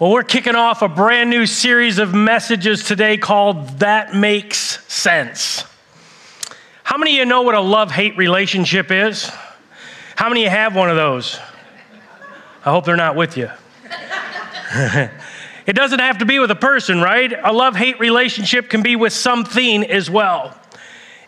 Well, we're kicking off a brand new series of messages today called That Makes Sense. How many of you know what a love hate relationship is? How many of you have one of those? I hope they're not with you. it doesn't have to be with a person, right? A love hate relationship can be with something as well.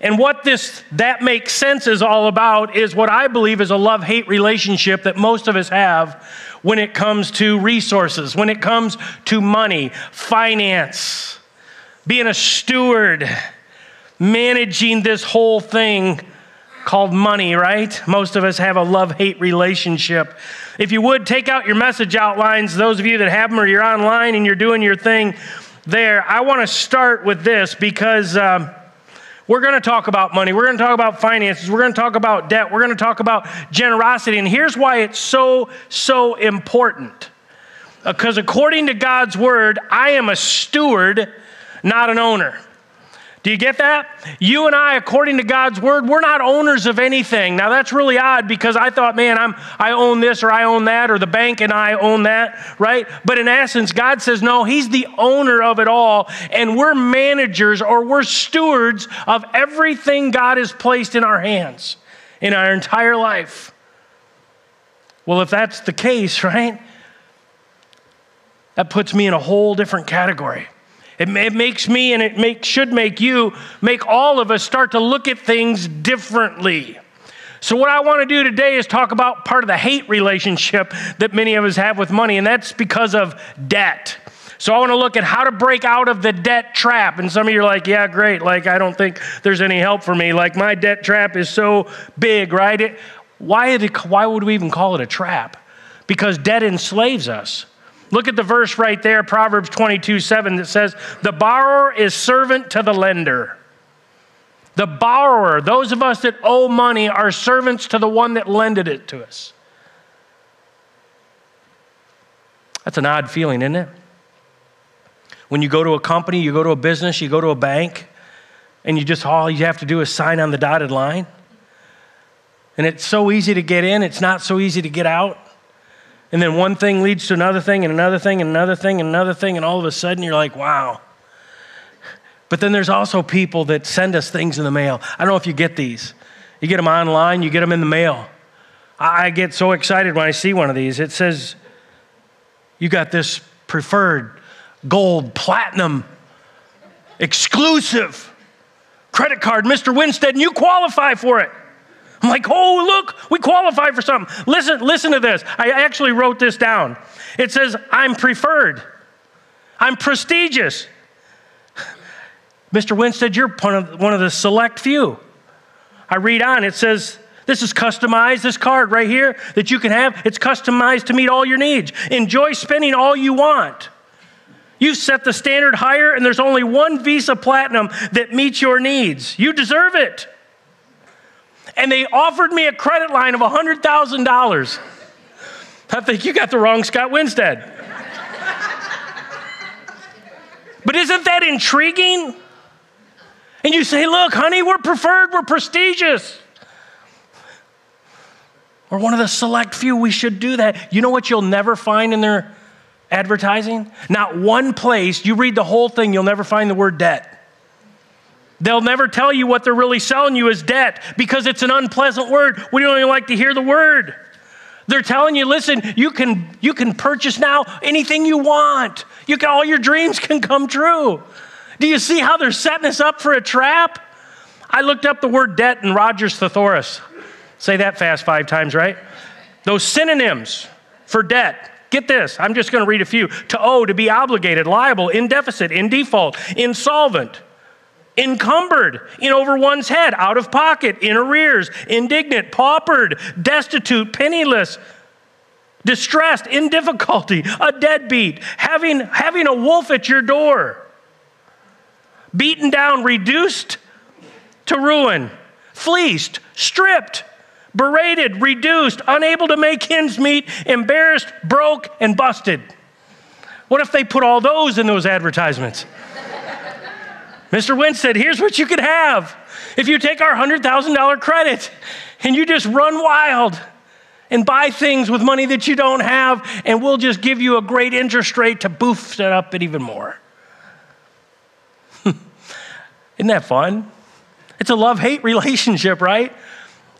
And what this that makes sense is all about is what I believe is a love hate relationship that most of us have when it comes to resources, when it comes to money, finance, being a steward, managing this whole thing called money, right? Most of us have a love hate relationship. If you would take out your message outlines, those of you that have them or you're online and you're doing your thing there, I want to start with this because. Um, we're going to talk about money. We're going to talk about finances. We're going to talk about debt. We're going to talk about generosity. And here's why it's so, so important. Uh, because according to God's word, I am a steward, not an owner. Do you get that? You and I, according to God's word, we're not owners of anything. Now that's really odd because I thought, man, I'm I own this or I own that, or the bank and I own that, right? But in essence, God says, no, He's the owner of it all, and we're managers or we're stewards of everything God has placed in our hands in our entire life. Well, if that's the case, right? That puts me in a whole different category. It, it makes me and it make, should make you, make all of us start to look at things differently. So, what I want to do today is talk about part of the hate relationship that many of us have with money, and that's because of debt. So, I want to look at how to break out of the debt trap. And some of you are like, yeah, great. Like, I don't think there's any help for me. Like, my debt trap is so big, right? It, why, it, why would we even call it a trap? Because debt enslaves us. Look at the verse right there, Proverbs 22 7, that says, The borrower is servant to the lender. The borrower, those of us that owe money, are servants to the one that lended it to us. That's an odd feeling, isn't it? When you go to a company, you go to a business, you go to a bank, and you just all you have to do is sign on the dotted line. And it's so easy to get in, it's not so easy to get out. And then one thing leads to another thing and another thing and another thing and another thing, and all of a sudden you're like, wow. But then there's also people that send us things in the mail. I don't know if you get these. You get them online, you get them in the mail. I get so excited when I see one of these. It says, You got this preferred gold, platinum, exclusive credit card, Mr. Winstead, and you qualify for it. I'm like, oh, look, we qualify for something. Listen, listen to this. I actually wrote this down. It says, I'm preferred. I'm prestigious. Mr. Winstead, you're one of, one of the select few. I read on, it says, this is customized, this card right here that you can have, it's customized to meet all your needs. Enjoy spending all you want. You set the standard higher, and there's only one Visa Platinum that meets your needs. You deserve it and they offered me a credit line of $100,000. I think you got the wrong Scott Winstead. but isn't that intriguing? And you say, look, honey, we're preferred, we're prestigious. We're one of the select few, we should do that. You know what you'll never find in their advertising? Not one place, you read the whole thing, you'll never find the word debt. They'll never tell you what they're really selling you is debt because it's an unpleasant word. We don't even like to hear the word. They're telling you, listen, you can, you can purchase now anything you want. You can, all your dreams can come true. Do you see how they're setting us up for a trap? I looked up the word debt in Rogers Thesaurus. Say that fast five times, right? Those synonyms for debt. Get this, I'm just going to read a few. To owe, to be obligated, liable, in deficit, in default, insolvent encumbered in over one's head, out of pocket, in arrears, indignant, paupered, destitute, penniless, distressed, in difficulty, a deadbeat, having, having a wolf at your door, beaten down, reduced to ruin, fleeced, stripped, berated, reduced, unable to make ends meet, embarrassed, broke, and busted. What if they put all those in those advertisements? Mr. Winstead, here's what you could have if you take our $100,000 credit and you just run wild and buy things with money that you don't have, and we'll just give you a great interest rate to boost it up it even more. Isn't that fun? It's a love hate relationship, right?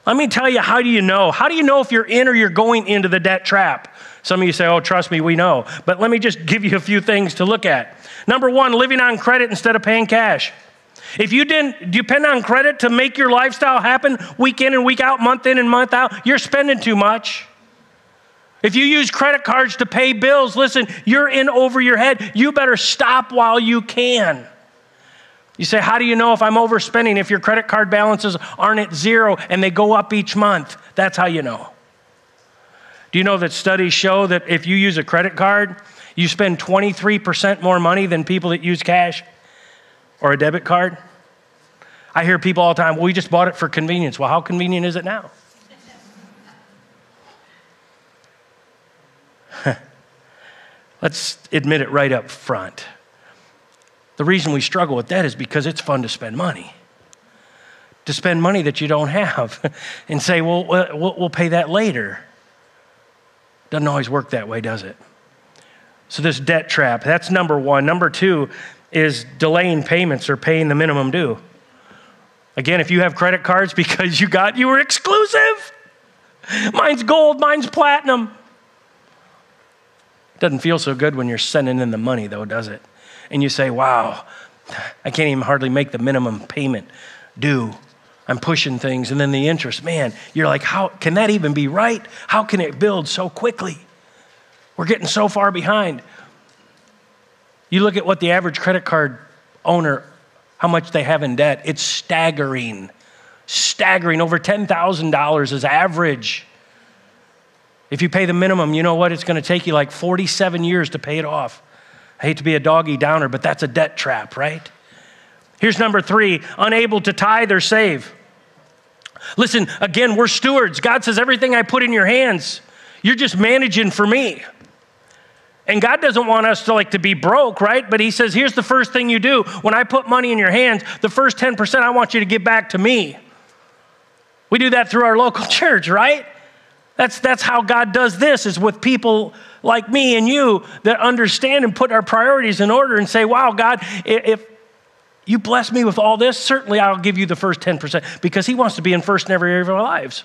Let me tell you, how do you know? How do you know if you're in or you're going into the debt trap? Some of you say, oh, trust me, we know. But let me just give you a few things to look at. Number one, living on credit instead of paying cash. If you didn't depend on credit to make your lifestyle happen week in and week out, month in and month out, you're spending too much. If you use credit cards to pay bills, listen, you're in over your head. You better stop while you can. You say, How do you know if I'm overspending if your credit card balances aren't at zero and they go up each month? That's how you know. Do you know that studies show that if you use a credit card, you spend 23% more money than people that use cash or a debit card? I hear people all the time, well, we just bought it for convenience. Well, how convenient is it now? Let's admit it right up front. The reason we struggle with that is because it's fun to spend money. To spend money that you don't have and say, well, we'll, pay that later. Doesn't always work that way, does it? So, this debt trap, that's number one. Number two is delaying payments or paying the minimum due. Again, if you have credit cards because you got, you were exclusive. Mine's gold, mine's platinum. Doesn't feel so good when you're sending in the money, though, does it? And you say, wow, I can't even hardly make the minimum payment due. I'm pushing things, and then the interest, man, you're like, how can that even be right? How can it build so quickly? We're getting so far behind. You look at what the average credit card owner, how much they have in debt, it's staggering. Staggering. Over $10,000 is average. If you pay the minimum, you know what? It's going to take you like 47 years to pay it off. I hate to be a doggy downer, but that's a debt trap, right? Here's number three unable to tithe or save. Listen, again, we're stewards. God says, everything I put in your hands, you're just managing for me. And God doesn't want us to like to be broke, right? But he says, here's the first thing you do. When I put money in your hands, the first 10% I want you to give back to me. We do that through our local church, right? That's, that's how God does this, is with people like me and you that understand and put our priorities in order and say, wow, God, if you bless me with all this, certainly I'll give you the first 10% because He wants to be in first in every area of our lives.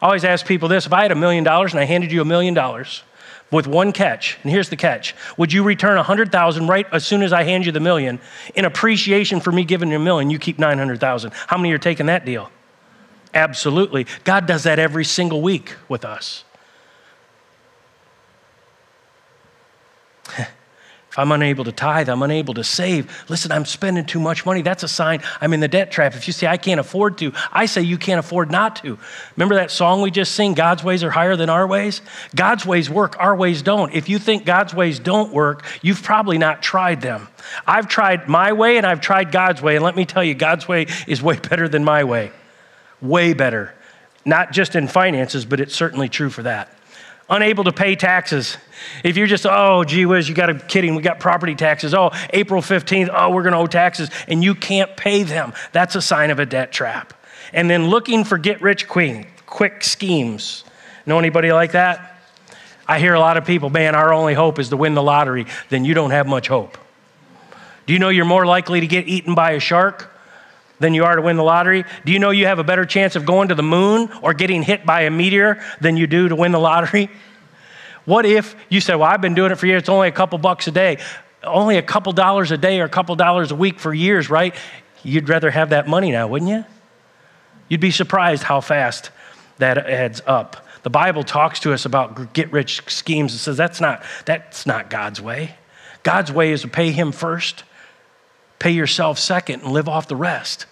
I always ask people this if I had a million dollars and I handed you a million dollars, with one catch. And here's the catch Would you return 100,000 right as soon as I hand you the million in appreciation for me giving you a million? You keep 900,000. How many are taking that deal? Absolutely. God does that every single week with us. If I'm unable to tithe, I'm unable to save. Listen, I'm spending too much money. That's a sign I'm in the debt trap. If you say I can't afford to, I say you can't afford not to. Remember that song we just sing, God's ways are higher than our ways? God's ways work, our ways don't. If you think God's ways don't work, you've probably not tried them. I've tried my way and I've tried God's way, and let me tell you, God's way is way better than my way. Way better. Not just in finances, but it's certainly true for that unable to pay taxes. If you're just, oh, gee whiz, you got a kidding, we got property taxes. Oh, April 15th, oh, we're going to owe taxes, and you can't pay them. That's a sign of a debt trap. And then looking for get rich quick, quick schemes. Know anybody like that? I hear a lot of people, man, our only hope is to win the lottery. Then you don't have much hope. Do you know you're more likely to get eaten by a shark than you are to win the lottery? Do you know you have a better chance of going to the moon or getting hit by a meteor than you do to win the lottery? What if you say, Well, I've been doing it for years, it's only a couple bucks a day, only a couple dollars a day or a couple dollars a week for years, right? You'd rather have that money now, wouldn't you? You'd be surprised how fast that adds up. The Bible talks to us about get rich schemes and says that's not, that's not God's way. God's way is to pay Him first, pay yourself second, and live off the rest.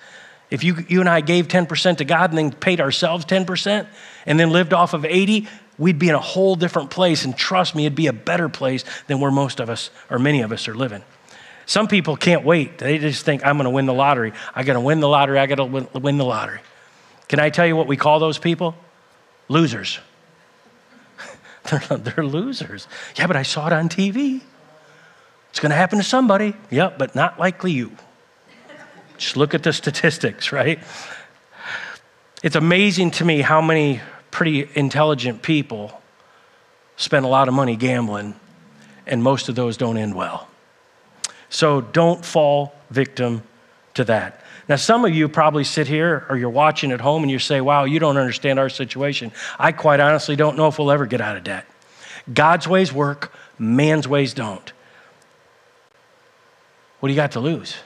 If you, you and I gave 10% to God and then paid ourselves 10% and then lived off of 80, we'd be in a whole different place. And trust me, it'd be a better place than where most of us or many of us are living. Some people can't wait. They just think, I'm going to win the lottery. I got to win the lottery. I got to win, the lottery. Can I tell you what we call those people? Losers. they're, they're losers. Yeah, but I saw it on TV. It's going to happen to somebody. Yep, but not likely you. Just look at the statistics, right? It's amazing to me how many pretty intelligent people spend a lot of money gambling, and most of those don't end well. So don't fall victim to that. Now, some of you probably sit here or you're watching at home and you say, wow, you don't understand our situation. I quite honestly don't know if we'll ever get out of debt. God's ways work, man's ways don't. What do you got to lose?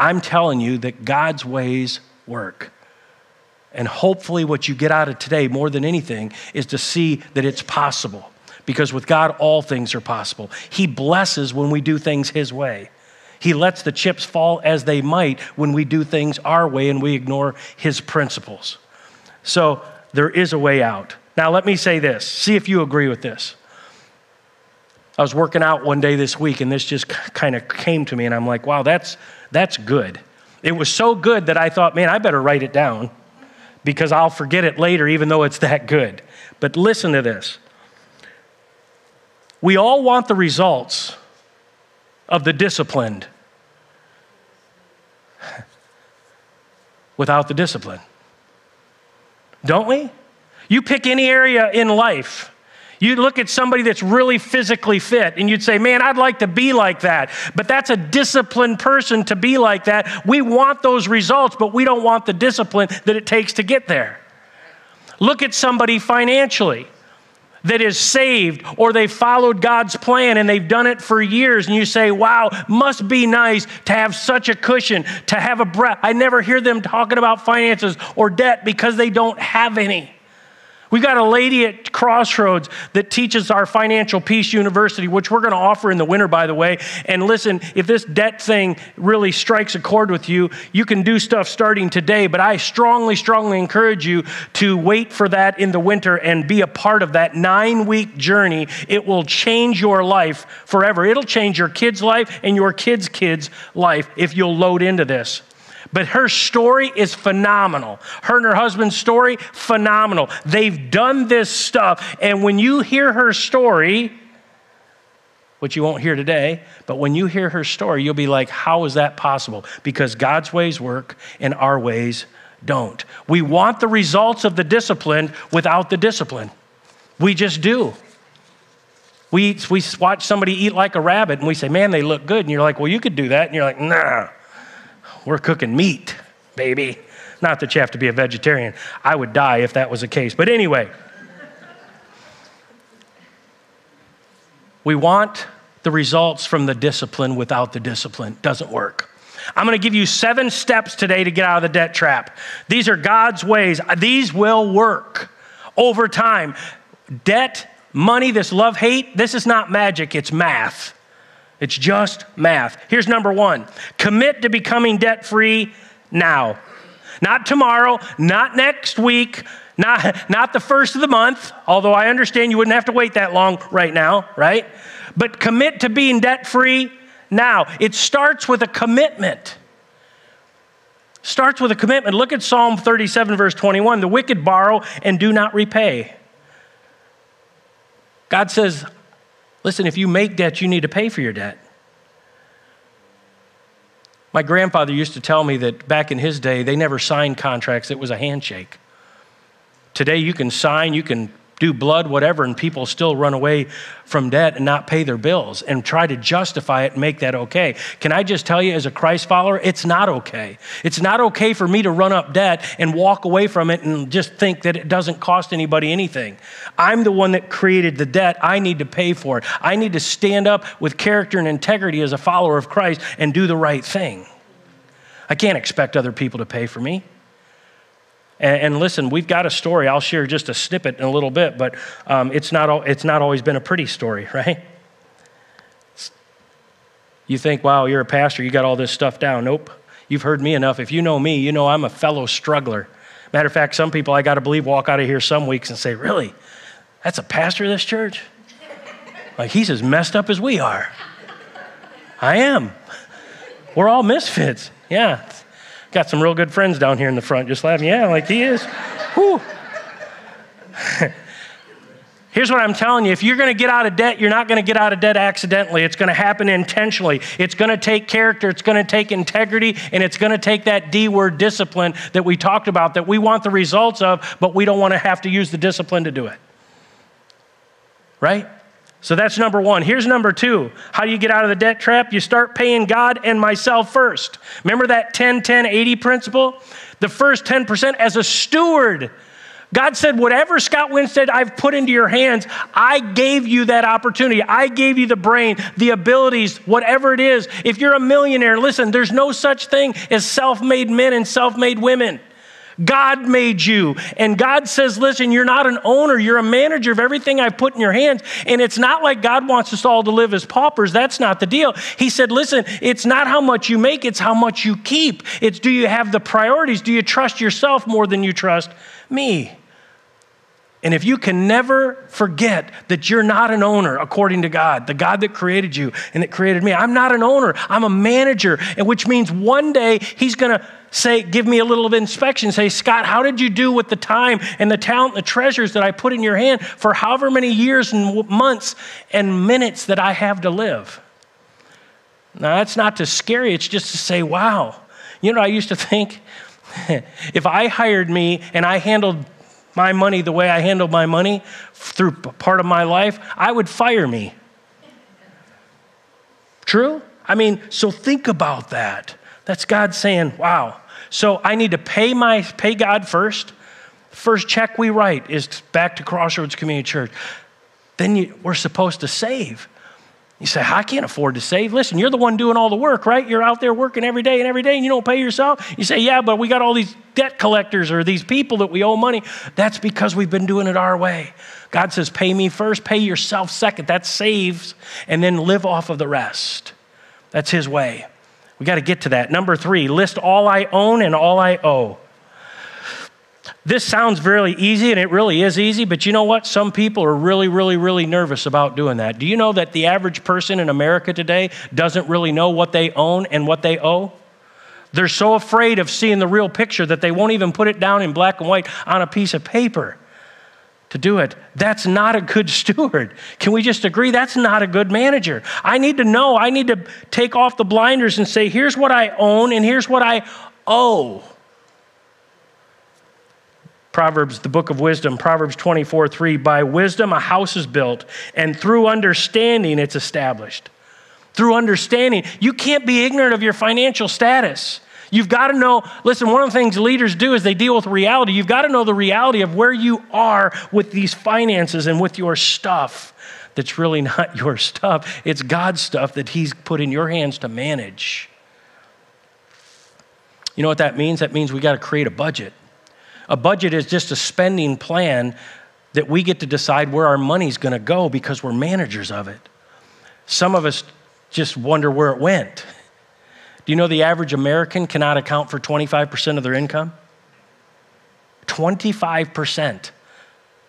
I'm telling you that God's ways work. And hopefully, what you get out of today more than anything is to see that it's possible. Because with God, all things are possible. He blesses when we do things His way. He lets the chips fall as they might when we do things our way and we ignore His principles. So there is a way out. Now, let me say this see if you agree with this. I was working out one day this week and this just kind of came to me, and I'm like, wow, that's, that's good. It was so good that I thought, man, I better write it down because I'll forget it later, even though it's that good. But listen to this. We all want the results of the disciplined without the discipline. Don't we? You pick any area in life. You look at somebody that's really physically fit and you'd say, Man, I'd like to be like that. But that's a disciplined person to be like that. We want those results, but we don't want the discipline that it takes to get there. Look at somebody financially that is saved or they followed God's plan and they've done it for years and you say, wow, must be nice to have such a cushion, to have a breath. I never hear them talking about finances or debt because they don't have any. We've got a lady at Crossroads that teaches our Financial Peace University, which we're going to offer in the winter, by the way. And listen, if this debt thing really strikes a chord with you, you can do stuff starting today. But I strongly, strongly encourage you to wait for that in the winter and be a part of that nine week journey. It will change your life forever. It'll change your kid's life and your kid's kid's life if you'll load into this. But her story is phenomenal. Her and her husband's story, phenomenal. They've done this stuff. And when you hear her story, which you won't hear today, but when you hear her story, you'll be like, how is that possible? Because God's ways work and our ways don't. We want the results of the discipline without the discipline. We just do. We, we watch somebody eat like a rabbit and we say, man, they look good. And you're like, well, you could do that. And you're like, nah. We're cooking meat, baby. Not that you have to be a vegetarian. I would die if that was the case. But anyway, we want the results from the discipline without the discipline. Doesn't work. I'm going to give you seven steps today to get out of the debt trap. These are God's ways. These will work over time. Debt, money, this love hate, this is not magic, it's math. It's just math. Here's number one commit to becoming debt free now. Not tomorrow, not next week, not, not the first of the month, although I understand you wouldn't have to wait that long right now, right? But commit to being debt free now. It starts with a commitment. Starts with a commitment. Look at Psalm 37, verse 21. The wicked borrow and do not repay. God says, Listen, if you make debt, you need to pay for your debt. My grandfather used to tell me that back in his day, they never signed contracts, it was a handshake. Today, you can sign, you can do blood, whatever, and people still run away from debt and not pay their bills and try to justify it and make that okay. Can I just tell you, as a Christ follower, it's not okay. It's not okay for me to run up debt and walk away from it and just think that it doesn't cost anybody anything. I'm the one that created the debt. I need to pay for it. I need to stand up with character and integrity as a follower of Christ and do the right thing. I can't expect other people to pay for me. And, and, listen, we've got a story. I'll share just a snippet in a little bit, but um, it's, not, it's not always been a pretty story, right? You think, wow, you're a pastor, you got all this stuff down. Nope. You've heard me enough. If you know me, you know I'm a fellow struggler. Matter of fact, some people I got to believe walk out of here some weeks and say, Really? That's a pastor of this church? Like he's as messed up as we are. I am. We're all misfits. Yeah. Got some real good friends down here in the front just laughing. Yeah, like he is. Whew. Here's what I'm telling you if you're going to get out of debt, you're not going to get out of debt accidentally. It's going to happen intentionally. It's going to take character, it's going to take integrity, and it's going to take that D word discipline that we talked about that we want the results of, but we don't want to have to use the discipline to do it. Right? So that's number one. Here's number two. How do you get out of the debt trap? You start paying God and myself first. Remember that 10 10 80 principle? The first 10% as a steward God said, Whatever Scott Winstead I've put into your hands, I gave you that opportunity. I gave you the brain, the abilities, whatever it is. If you're a millionaire, listen, there's no such thing as self made men and self made women. God made you. And God says, listen, you're not an owner, you're a manager of everything I put in your hands. And it's not like God wants us all to live as paupers. That's not the deal. He said, listen, it's not how much you make, it's how much you keep. It's do you have the priorities? Do you trust yourself more than you trust me? And if you can never forget that you're not an owner according to God, the God that created you and that created me, I'm not an owner, I'm a manager, and which means one day He's gonna say, give me a little of inspection, say, Scott, how did you do with the time and the talent and the treasures that I put in your hand for however many years and months and minutes that I have to live? Now, that's not to scary, it's just to say, wow. You know, I used to think if I hired me and I handled my money the way I handle my money through part of my life, I would fire me. True? I mean, so think about that. That's God saying, wow. So I need to pay my pay God first. First check we write is back to Crossroads Community Church. Then you, we're supposed to save. You say, I can't afford to save. Listen, you're the one doing all the work, right? You're out there working every day and every day and you don't pay yourself. You say, Yeah, but we got all these debt collectors or these people that we owe money. That's because we've been doing it our way. God says, Pay me first, pay yourself second. That saves, and then live off of the rest. That's His way. We got to get to that. Number three, list all I own and all I owe. This sounds really easy, and it really is easy, but you know what? Some people are really, really, really nervous about doing that. Do you know that the average person in America today doesn't really know what they own and what they owe? They're so afraid of seeing the real picture that they won't even put it down in black and white on a piece of paper to do it. That's not a good steward. Can we just agree? That's not a good manager. I need to know, I need to take off the blinders and say, here's what I own and here's what I owe. Proverbs, the book of wisdom, Proverbs 24 3. By wisdom, a house is built, and through understanding, it's established. Through understanding, you can't be ignorant of your financial status. You've got to know, listen, one of the things leaders do is they deal with reality. You've got to know the reality of where you are with these finances and with your stuff that's really not your stuff. It's God's stuff that He's put in your hands to manage. You know what that means? That means we got to create a budget. A budget is just a spending plan that we get to decide where our money's going to go because we're managers of it. Some of us just wonder where it went. Do you know the average American cannot account for 25% of their income? 25%.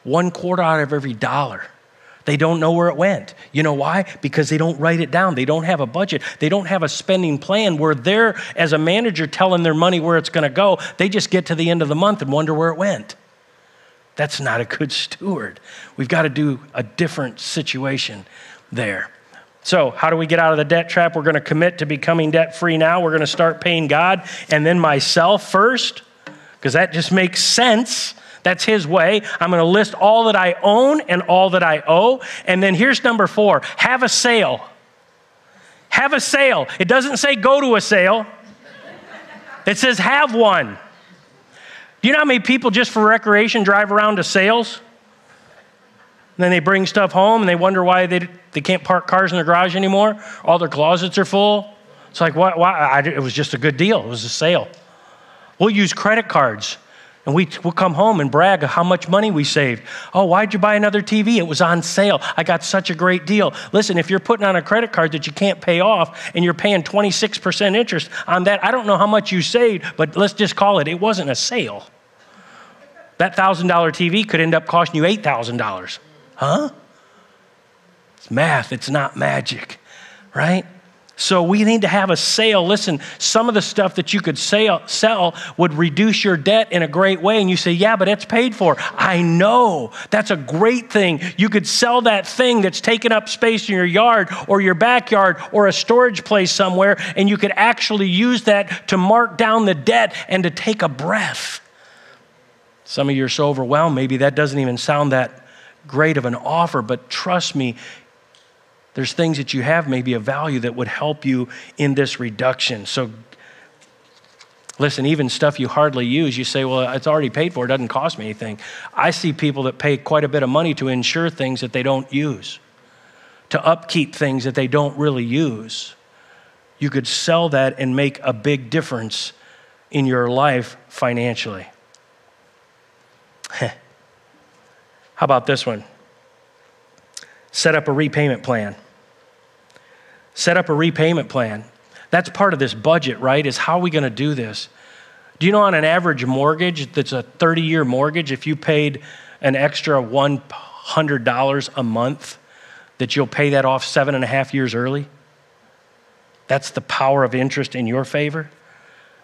One quarter out of every dollar. They don't know where it went. You know why? Because they don't write it down. They don't have a budget. They don't have a spending plan where they're, as a manager, telling their money where it's going to go. They just get to the end of the month and wonder where it went. That's not a good steward. We've got to do a different situation there. So, how do we get out of the debt trap? We're going to commit to becoming debt free now. We're going to start paying God and then myself first, because that just makes sense. That's his way. I'm going to list all that I own and all that I owe. And then here's number four have a sale. Have a sale. It doesn't say go to a sale, it says have one. Do you know how many people just for recreation drive around to sales? And then they bring stuff home and they wonder why they, they can't park cars in their garage anymore. All their closets are full. It's like, why? why? I, it was just a good deal. It was a sale. We'll use credit cards. And we, we'll come home and brag how much money we saved. Oh, why'd you buy another TV? It was on sale. I got such a great deal. Listen, if you're putting on a credit card that you can't pay off and you're paying 26% interest on that, I don't know how much you saved, but let's just call it, it wasn't a sale. That $1,000 TV could end up costing you $8,000. Huh? It's math, it's not magic, right? So we need to have a sale. Listen, some of the stuff that you could sell, sell would reduce your debt in a great way. And you say, yeah, but it's paid for. I know. That's a great thing. You could sell that thing that's taking up space in your yard or your backyard or a storage place somewhere, and you could actually use that to mark down the debt and to take a breath. Some of you are so overwhelmed, maybe that doesn't even sound that great of an offer, but trust me, there's things that you have maybe of value that would help you in this reduction. So, listen, even stuff you hardly use, you say, well, it's already paid for, it doesn't cost me anything. I see people that pay quite a bit of money to insure things that they don't use, to upkeep things that they don't really use. You could sell that and make a big difference in your life financially. How about this one? Set up a repayment plan. Set up a repayment plan. That's part of this budget, right? Is how are we going to do this? Do you know on an average mortgage that's a 30 year mortgage, if you paid an extra $100 a month, that you'll pay that off seven and a half years early? That's the power of interest in your favor.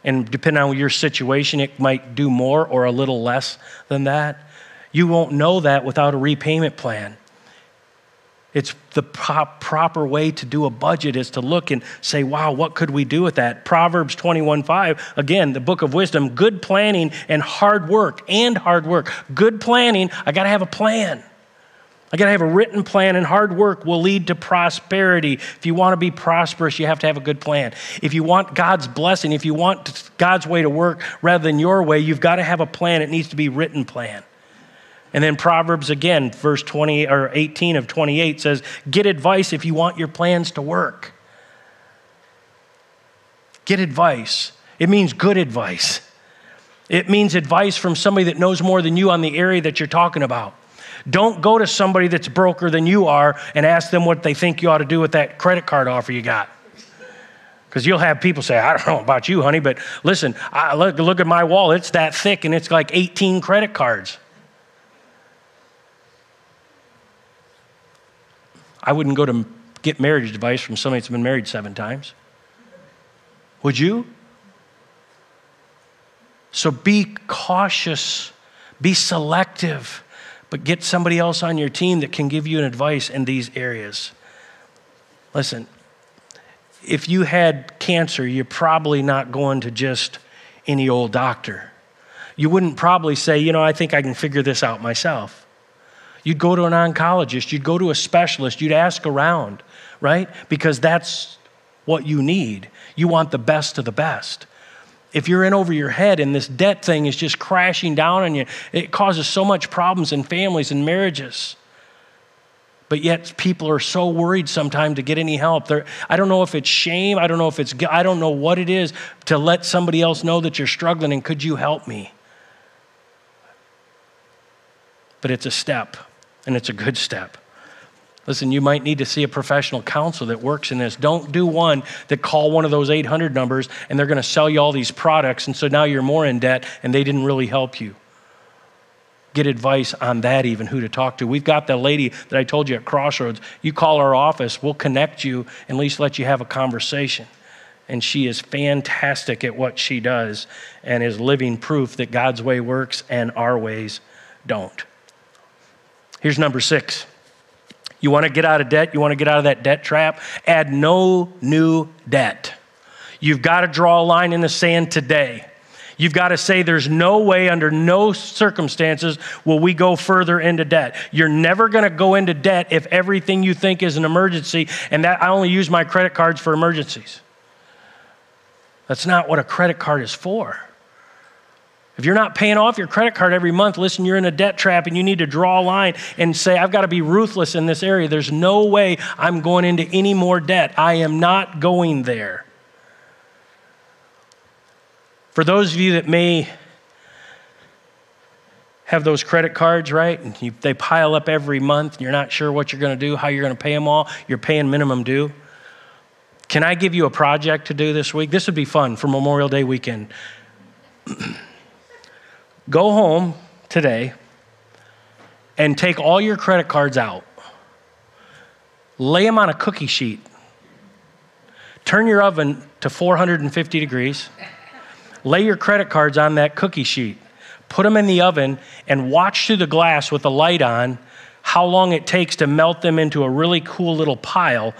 And depending on your situation, it might do more or a little less than that. You won't know that without a repayment plan. It's the proper way to do a budget is to look and say, wow, what could we do with that? Proverbs 21 5, again, the book of wisdom, good planning and hard work, and hard work. Good planning, I got to have a plan. I got to have a written plan, and hard work will lead to prosperity. If you want to be prosperous, you have to have a good plan. If you want God's blessing, if you want God's way to work rather than your way, you've got to have a plan. It needs to be written plan. And then Proverbs again, verse 20 or 18 of 28 says, Get advice if you want your plans to work. Get advice. It means good advice. It means advice from somebody that knows more than you on the area that you're talking about. Don't go to somebody that's broker than you are and ask them what they think you ought to do with that credit card offer you got. Because you'll have people say, I don't know about you, honey, but listen, I look, look at my wall. It's that thick and it's like 18 credit cards. I wouldn't go to get marriage advice from somebody that's been married seven times. Would you? So be cautious, be selective, but get somebody else on your team that can give you an advice in these areas. Listen, if you had cancer, you're probably not going to just any old doctor. You wouldn't probably say, you know, I think I can figure this out myself. You'd go to an oncologist, you'd go to a specialist, you'd ask around, right? Because that's what you need. You want the best of the best. If you're in over your head and this debt thing is just crashing down on you, it causes so much problems in families and marriages. But yet people are so worried sometimes to get any help. They're, I don't know if it's shame. I don't know if it's, I don't know what it is to let somebody else know that you're struggling and could you help me? But it's a step and it's a good step. Listen, you might need to see a professional counselor that works in this. Don't do one that call one of those 800 numbers and they're going to sell you all these products and so now you're more in debt and they didn't really help you. Get advice on that, even who to talk to. We've got the lady that I told you at Crossroads. You call our office, we'll connect you, and at least let you have a conversation. And she is fantastic at what she does and is living proof that God's way works and our ways don't. Here's number six. You want to get out of debt? You want to get out of that debt trap? Add no new debt. You've got to draw a line in the sand today. You've got to say there's no way, under no circumstances, will we go further into debt. You're never going to go into debt if everything you think is an emergency, and that I only use my credit cards for emergencies. That's not what a credit card is for. If you're not paying off your credit card every month, listen, you're in a debt trap and you need to draw a line and say, I've got to be ruthless in this area. There's no way I'm going into any more debt. I am not going there. For those of you that may have those credit cards, right? And you, they pile up every month, and you're not sure what you're going to do, how you're going to pay them all. You're paying minimum due. Can I give you a project to do this week? This would be fun for Memorial Day weekend. Go home today and take all your credit cards out, lay them on a cookie sheet. turn your oven to 450 degrees, lay your credit cards on that cookie sheet, put them in the oven, and watch through the glass with the light on how long it takes to melt them into a really cool little pile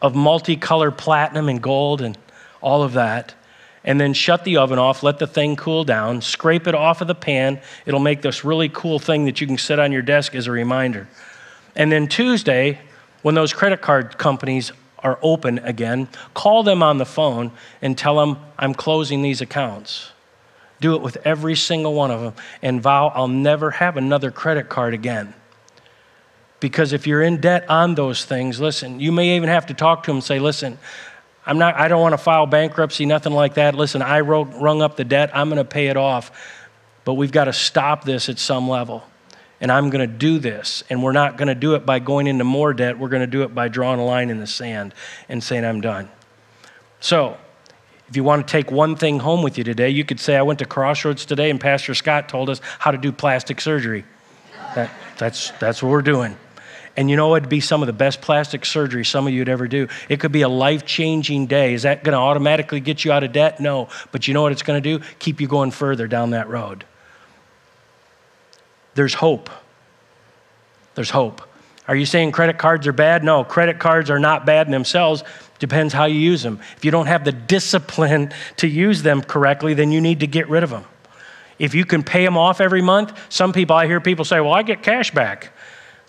of multicolored platinum and gold and all of that. And then shut the oven off, let the thing cool down, scrape it off of the pan. It'll make this really cool thing that you can set on your desk as a reminder. And then Tuesday, when those credit card companies are open again, call them on the phone and tell them, I'm closing these accounts. Do it with every single one of them and vow I'll never have another credit card again. Because if you're in debt on those things, listen, you may even have to talk to them and say, listen, I'm not, I don't want to file bankruptcy, nothing like that. Listen, I wrote, rung up the debt, I'm going to pay it off. But we've got to stop this at some level. And I'm going to do this. And we're not going to do it by going into more debt. We're going to do it by drawing a line in the sand and saying, I'm done. So, if you want to take one thing home with you today, you could say, I went to Crossroads today and Pastor Scott told us how to do plastic surgery. That, that's, that's what we're doing. And you know, it'd be some of the best plastic surgery some of you would ever do. It could be a life changing day. Is that going to automatically get you out of debt? No. But you know what it's going to do? Keep you going further down that road. There's hope. There's hope. Are you saying credit cards are bad? No, credit cards are not bad in themselves. Depends how you use them. If you don't have the discipline to use them correctly, then you need to get rid of them. If you can pay them off every month, some people, I hear people say, well, I get cash back.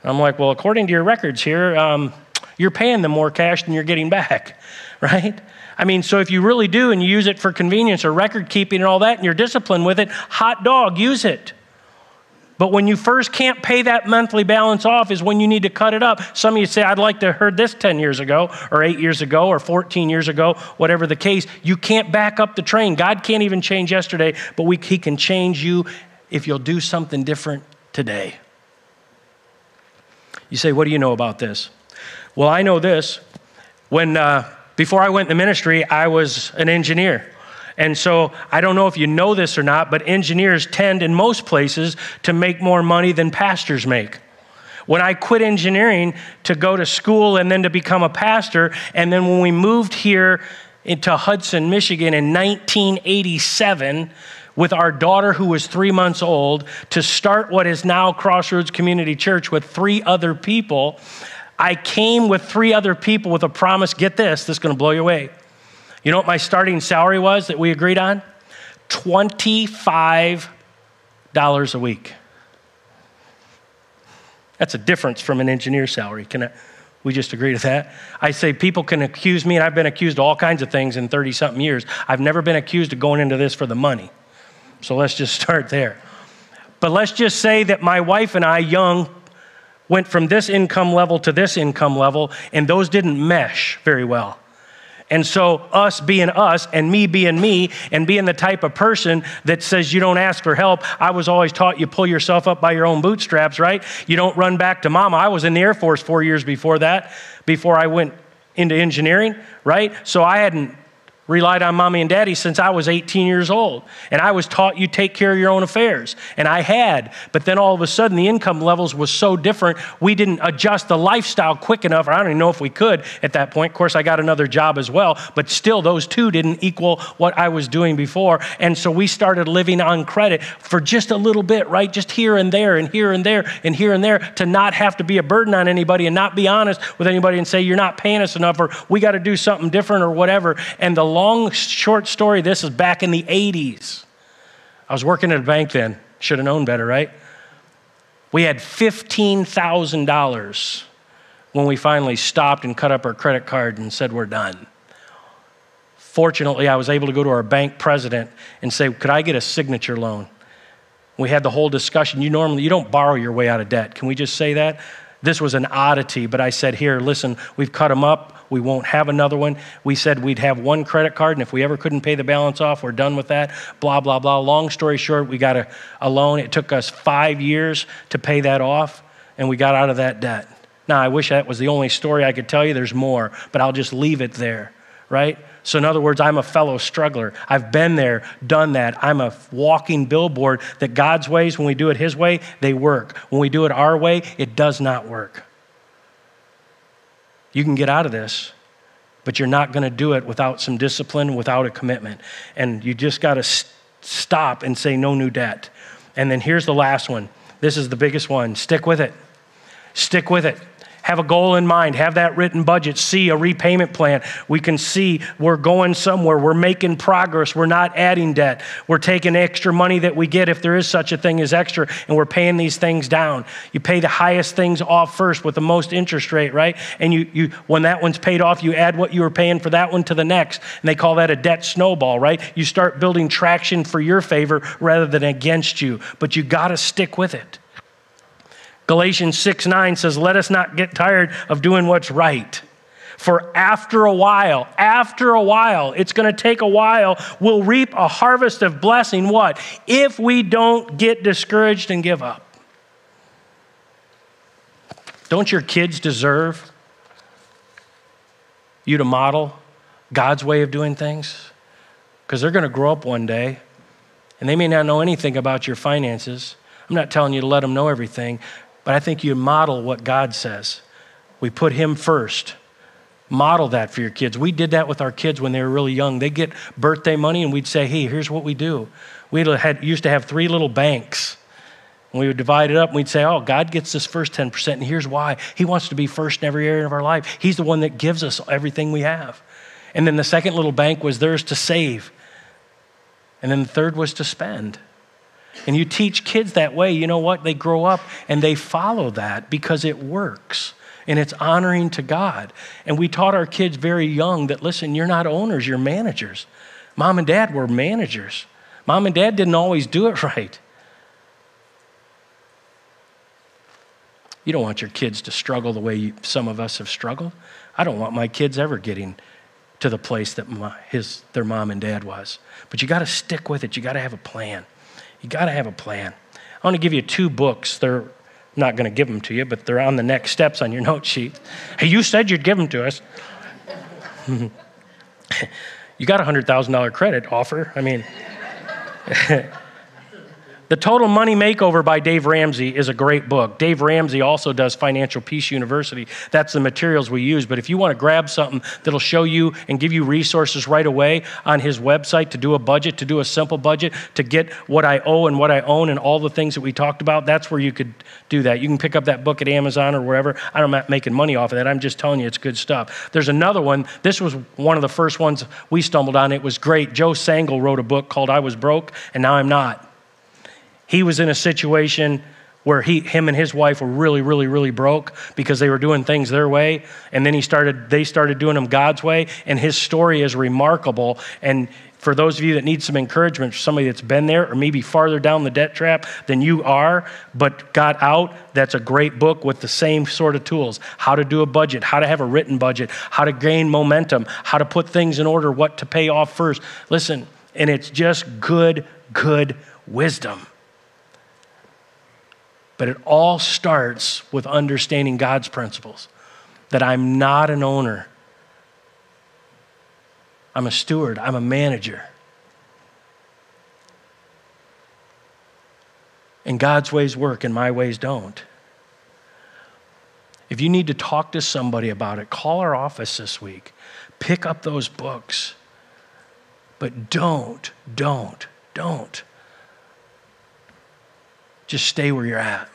I'm like, well, according to your records here, um, you're paying them more cash than you're getting back, right? I mean, so if you really do and you use it for convenience or record keeping and all that and you're disciplined with it, hot dog, use it. But when you first can't pay that monthly balance off is when you need to cut it up. Some of you say, I'd like to have heard this 10 years ago or 8 years ago or 14 years ago, whatever the case. You can't back up the train. God can't even change yesterday, but we, He can change you if you'll do something different today. You say, What do you know about this? Well, I know this. When, uh, before I went in the ministry, I was an engineer. And so I don't know if you know this or not, but engineers tend in most places to make more money than pastors make. When I quit engineering to go to school and then to become a pastor, and then when we moved here into Hudson, Michigan in 1987, with our daughter who was three months old to start what is now Crossroads Community Church with three other people. I came with three other people with a promise get this, this is going to blow you away. You know what my starting salary was that we agreed on? $25 a week. That's a difference from an engineer salary. Can I, we just agree to that? I say people can accuse me, and I've been accused of all kinds of things in 30 something years. I've never been accused of going into this for the money. So let's just start there. But let's just say that my wife and I, young, went from this income level to this income level, and those didn't mesh very well. And so, us being us and me being me and being the type of person that says you don't ask for help, I was always taught you pull yourself up by your own bootstraps, right? You don't run back to mama. I was in the Air Force four years before that, before I went into engineering, right? So, I hadn't relied on mommy and daddy since I was 18 years old. And I was taught you take care of your own affairs. And I had. But then all of a sudden, the income levels was so different, we didn't adjust the lifestyle quick enough. I don't even know if we could at that point. Of course, I got another job as well. But still, those two didn't equal what I was doing before. And so we started living on credit for just a little bit, right? Just here and there and here and there and here and there to not have to be a burden on anybody and not be honest with anybody and say, you're not paying us enough or we got to do something different or whatever. And the long, short story this is back in the 80s. I was working at a bank then. Should have known better, right? We had $15,000 when we finally stopped and cut up our credit card and said, We're done. Fortunately, I was able to go to our bank president and say, Could I get a signature loan? We had the whole discussion. You normally you don't borrow your way out of debt. Can we just say that? This was an oddity, but I said, Here, listen, we've cut them up. We won't have another one. We said we'd have one credit card, and if we ever couldn't pay the balance off, we're done with that. Blah, blah, blah. Long story short, we got a, a loan. It took us five years to pay that off, and we got out of that debt. Now, I wish that was the only story I could tell you. There's more, but I'll just leave it there, right? So, in other words, I'm a fellow struggler. I've been there, done that. I'm a walking billboard that God's ways, when we do it His way, they work. When we do it our way, it does not work. You can get out of this, but you're not going to do it without some discipline, without a commitment. And you just got to st- stop and say, no new debt. And then here's the last one. This is the biggest one. Stick with it. Stick with it have a goal in mind, have that written budget, see a repayment plan. We can see we're going somewhere, we're making progress, we're not adding debt, we're taking extra money that we get, if there is such a thing as extra, and we're paying these things down. You pay the highest things off first with the most interest rate, right? And you, you when that one's paid off, you add what you were paying for that one to the next, and they call that a debt snowball, right? You start building traction for your favor rather than against you, but you got to stick with it. Galatians 6 9 says, Let us not get tired of doing what's right. For after a while, after a while, it's going to take a while, we'll reap a harvest of blessing. What? If we don't get discouraged and give up. Don't your kids deserve you to model God's way of doing things? Because they're going to grow up one day and they may not know anything about your finances. I'm not telling you to let them know everything, but I think you model what God says. We put Him first. Model that for your kids. We did that with our kids when they were really young. They get birthday money, and we'd say, "Hey, here's what we do." We had, used to have three little banks, and we would divide it up. And we'd say, "Oh, God gets this first ten percent, and here's why. He wants to be first in every area of our life. He's the one that gives us everything we have." And then the second little bank was theirs to save, and then the third was to spend. And you teach kids that way, you know what? They grow up and they follow that because it works and it's honoring to God. And we taught our kids very young that listen, you're not owners, you're managers. Mom and dad were managers. Mom and dad didn't always do it right. You don't want your kids to struggle the way you, some of us have struggled. I don't want my kids ever getting to the place that my, his, their mom and dad was. But you got to stick with it. You got to have a plan. You got to have a plan. I want to give you two books. They're not going to give them to you, but they're on the next steps on your note sheet. Hey, you said you'd give them to us. you got a $100,000 credit offer. I mean, The Total Money Makeover by Dave Ramsey is a great book. Dave Ramsey also does Financial Peace University. That's the materials we use. But if you want to grab something that'll show you and give you resources right away on his website to do a budget, to do a simple budget, to get what I owe and what I own and all the things that we talked about, that's where you could do that. You can pick up that book at Amazon or wherever. I'm not making money off of that. I'm just telling you it's good stuff. There's another one. This was one of the first ones we stumbled on. It was great. Joe Sangl wrote a book called I Was Broke and Now I'm Not. He was in a situation where he, him and his wife were really, really, really broke because they were doing things their way. And then he started, they started doing them God's way. And his story is remarkable. And for those of you that need some encouragement, for somebody that's been there or maybe farther down the debt trap than you are, but got out, that's a great book with the same sort of tools how to do a budget, how to have a written budget, how to gain momentum, how to put things in order, what to pay off first. Listen, and it's just good, good wisdom. But it all starts with understanding God's principles that I'm not an owner, I'm a steward, I'm a manager. And God's ways work and my ways don't. If you need to talk to somebody about it, call our office this week. Pick up those books. But don't, don't, don't just stay where you're at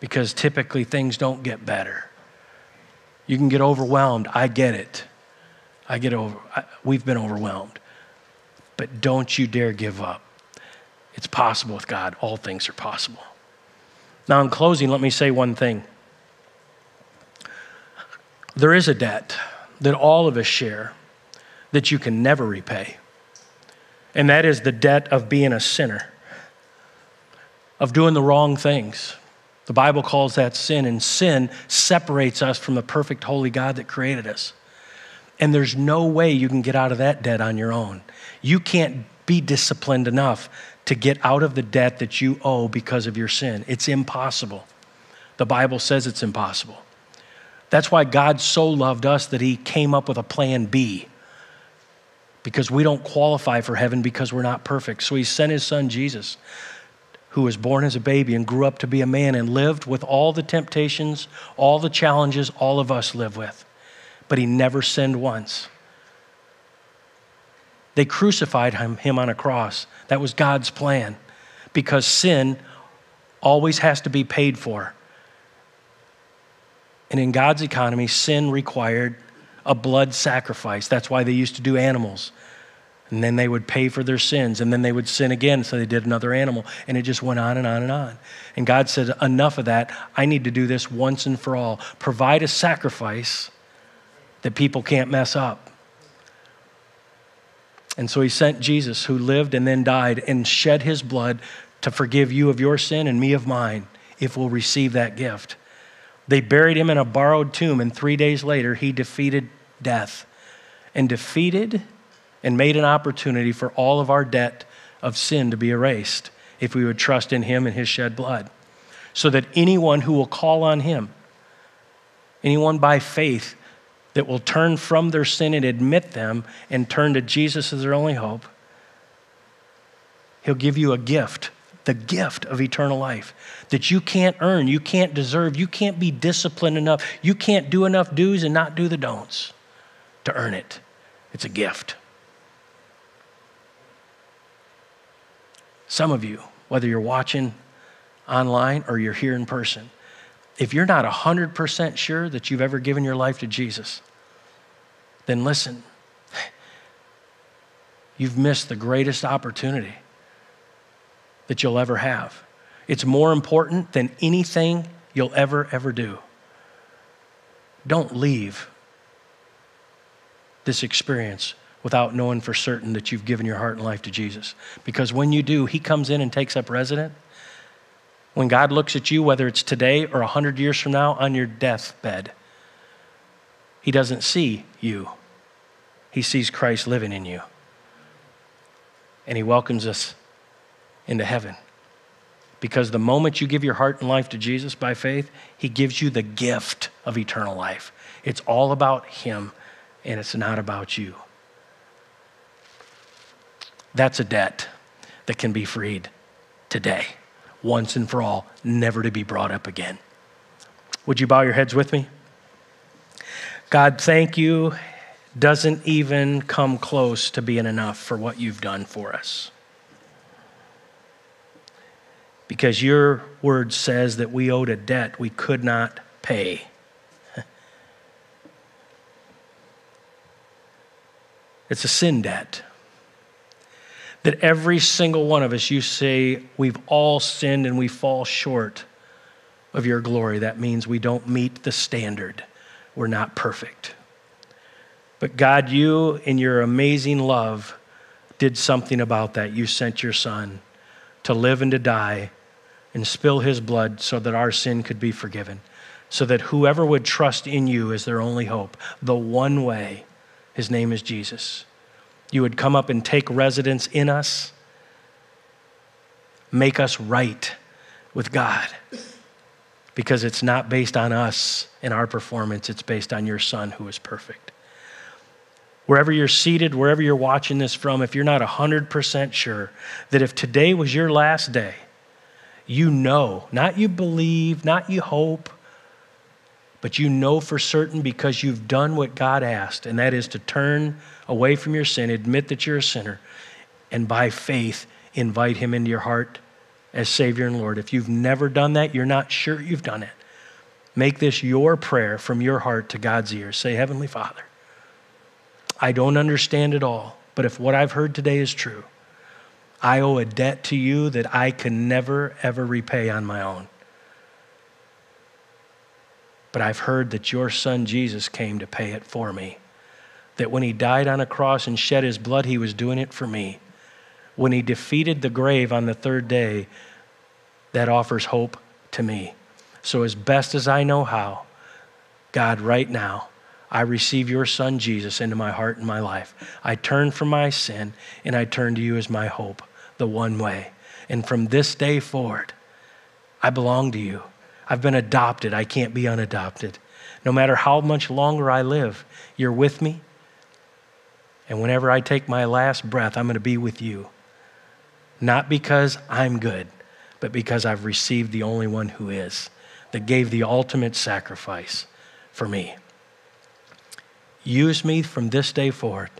because typically things don't get better. You can get overwhelmed. I get it. I get over, I, we've been overwhelmed. But don't you dare give up. It's possible with God. All things are possible. Now, in closing, let me say one thing. There is a debt that all of us share that you can never repay, and that is the debt of being a sinner of doing the wrong things. The Bible calls that sin, and sin separates us from the perfect, holy God that created us. And there's no way you can get out of that debt on your own. You can't be disciplined enough to get out of the debt that you owe because of your sin. It's impossible. The Bible says it's impossible. That's why God so loved us that He came up with a plan B. Because we don't qualify for heaven because we're not perfect. So He sent His Son Jesus who was born as a baby and grew up to be a man and lived with all the temptations, all the challenges all of us live with. but he never sinned once. They crucified him, him on a cross. That was God's plan because sin always has to be paid for. And in God's economy, sin required a blood sacrifice. That's why they used to do animals. And then they would pay for their sins, and then they would sin again, so they did another animal. And it just went on and on and on. And God said, Enough of that. I need to do this once and for all. Provide a sacrifice that people can't mess up. And so he sent Jesus, who lived and then died, and shed his blood to forgive you of your sin and me of mine, if we'll receive that gift. They buried him in a borrowed tomb, and three days later, he defeated death and defeated and made an opportunity for all of our debt of sin to be erased if we would trust in him and his shed blood. So that anyone who will call on him, anyone by faith that will turn from their sin and admit them and turn to Jesus as their only hope, he'll give you a gift the gift of eternal life that you can't earn, you can't deserve, you can't be disciplined enough, you can't do enough do's and not do the don'ts to earn it. It's a gift. Some of you, whether you're watching online or you're here in person, if you're not 100% sure that you've ever given your life to Jesus, then listen, you've missed the greatest opportunity that you'll ever have. It's more important than anything you'll ever, ever do. Don't leave this experience without knowing for certain that you've given your heart and life to Jesus. Because when you do, He comes in and takes up residence. When God looks at you, whether it's today or 100 years from now on your deathbed, He doesn't see you, He sees Christ living in you. And He welcomes us into heaven. Because the moment you give your heart and life to Jesus by faith, He gives you the gift of eternal life. It's all about Him, and it's not about you. That's a debt that can be freed today, once and for all, never to be brought up again. Would you bow your heads with me? God, thank you. Doesn't even come close to being enough for what you've done for us because your word says that we owed a debt we could not pay. It's a sin debt. That every single one of us, you say, we've all sinned and we fall short of your glory. That means we don't meet the standard. We're not perfect. But God, you, in your amazing love, did something about that. You sent your son to live and to die and spill his blood so that our sin could be forgiven, so that whoever would trust in you is their only hope, the one way, his name is Jesus, you would come up and take residence in us, make us right with God. Because it's not based on us and our performance, it's based on your Son who is perfect. Wherever you're seated, wherever you're watching this from, if you're not 100% sure that if today was your last day, you know, not you believe, not you hope, but you know for certain because you've done what God asked, and that is to turn away from your sin, admit that you're a sinner, and by faith invite Him into your heart as Savior and Lord. If you've never done that, you're not sure you've done it. Make this your prayer from your heart to God's ears. Say, Heavenly Father, I don't understand it all, but if what I've heard today is true, I owe a debt to you that I can never, ever repay on my own. But I've heard that your son Jesus came to pay it for me. That when he died on a cross and shed his blood, he was doing it for me. When he defeated the grave on the third day, that offers hope to me. So, as best as I know how, God, right now, I receive your son Jesus into my heart and my life. I turn from my sin and I turn to you as my hope the one way. And from this day forward, I belong to you. I've been adopted. I can't be unadopted. No matter how much longer I live, you're with me. And whenever I take my last breath, I'm going to be with you. Not because I'm good, but because I've received the only one who is, that gave the ultimate sacrifice for me. use me from this day forward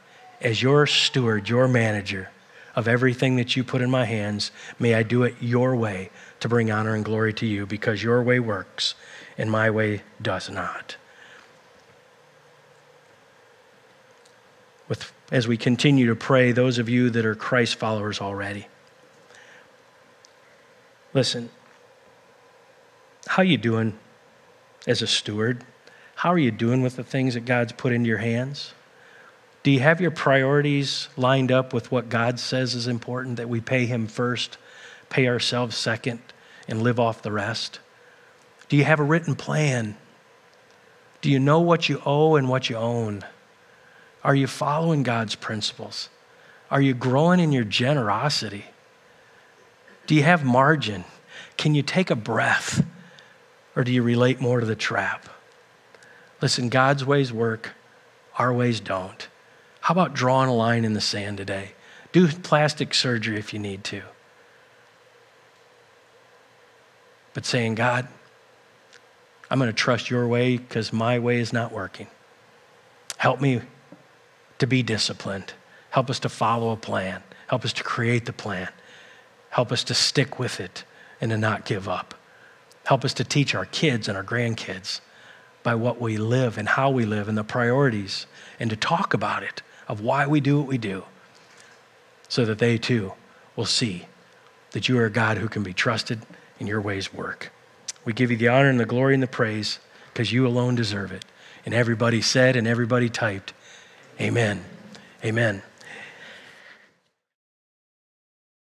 as your steward, your manager of everything that you put in my hands. May I do it your way to bring honor and glory to you because your way works and my way does not. With, as we continue to pray, those of you that are Christ followers already, listen, how are you doing as a steward? How are you doing with the things that God's put into your hands? Do you have your priorities lined up with what God says is important, that we pay Him first, pay ourselves second, and live off the rest? Do you have a written plan? Do you know what you owe and what you own? Are you following God's principles? Are you growing in your generosity? Do you have margin? Can you take a breath? Or do you relate more to the trap? Listen, God's ways work, our ways don't. How about drawing a line in the sand today? Do plastic surgery if you need to. But saying, God, I'm going to trust your way because my way is not working. Help me to be disciplined. Help us to follow a plan. Help us to create the plan. Help us to stick with it and to not give up. Help us to teach our kids and our grandkids by what we live and how we live and the priorities and to talk about it of why we do what we do so that they too will see that you are a God who can be trusted and your ways work. We give you the honor and the glory and the praise because you alone deserve it. And everybody said and everybody typed, Amen. Amen.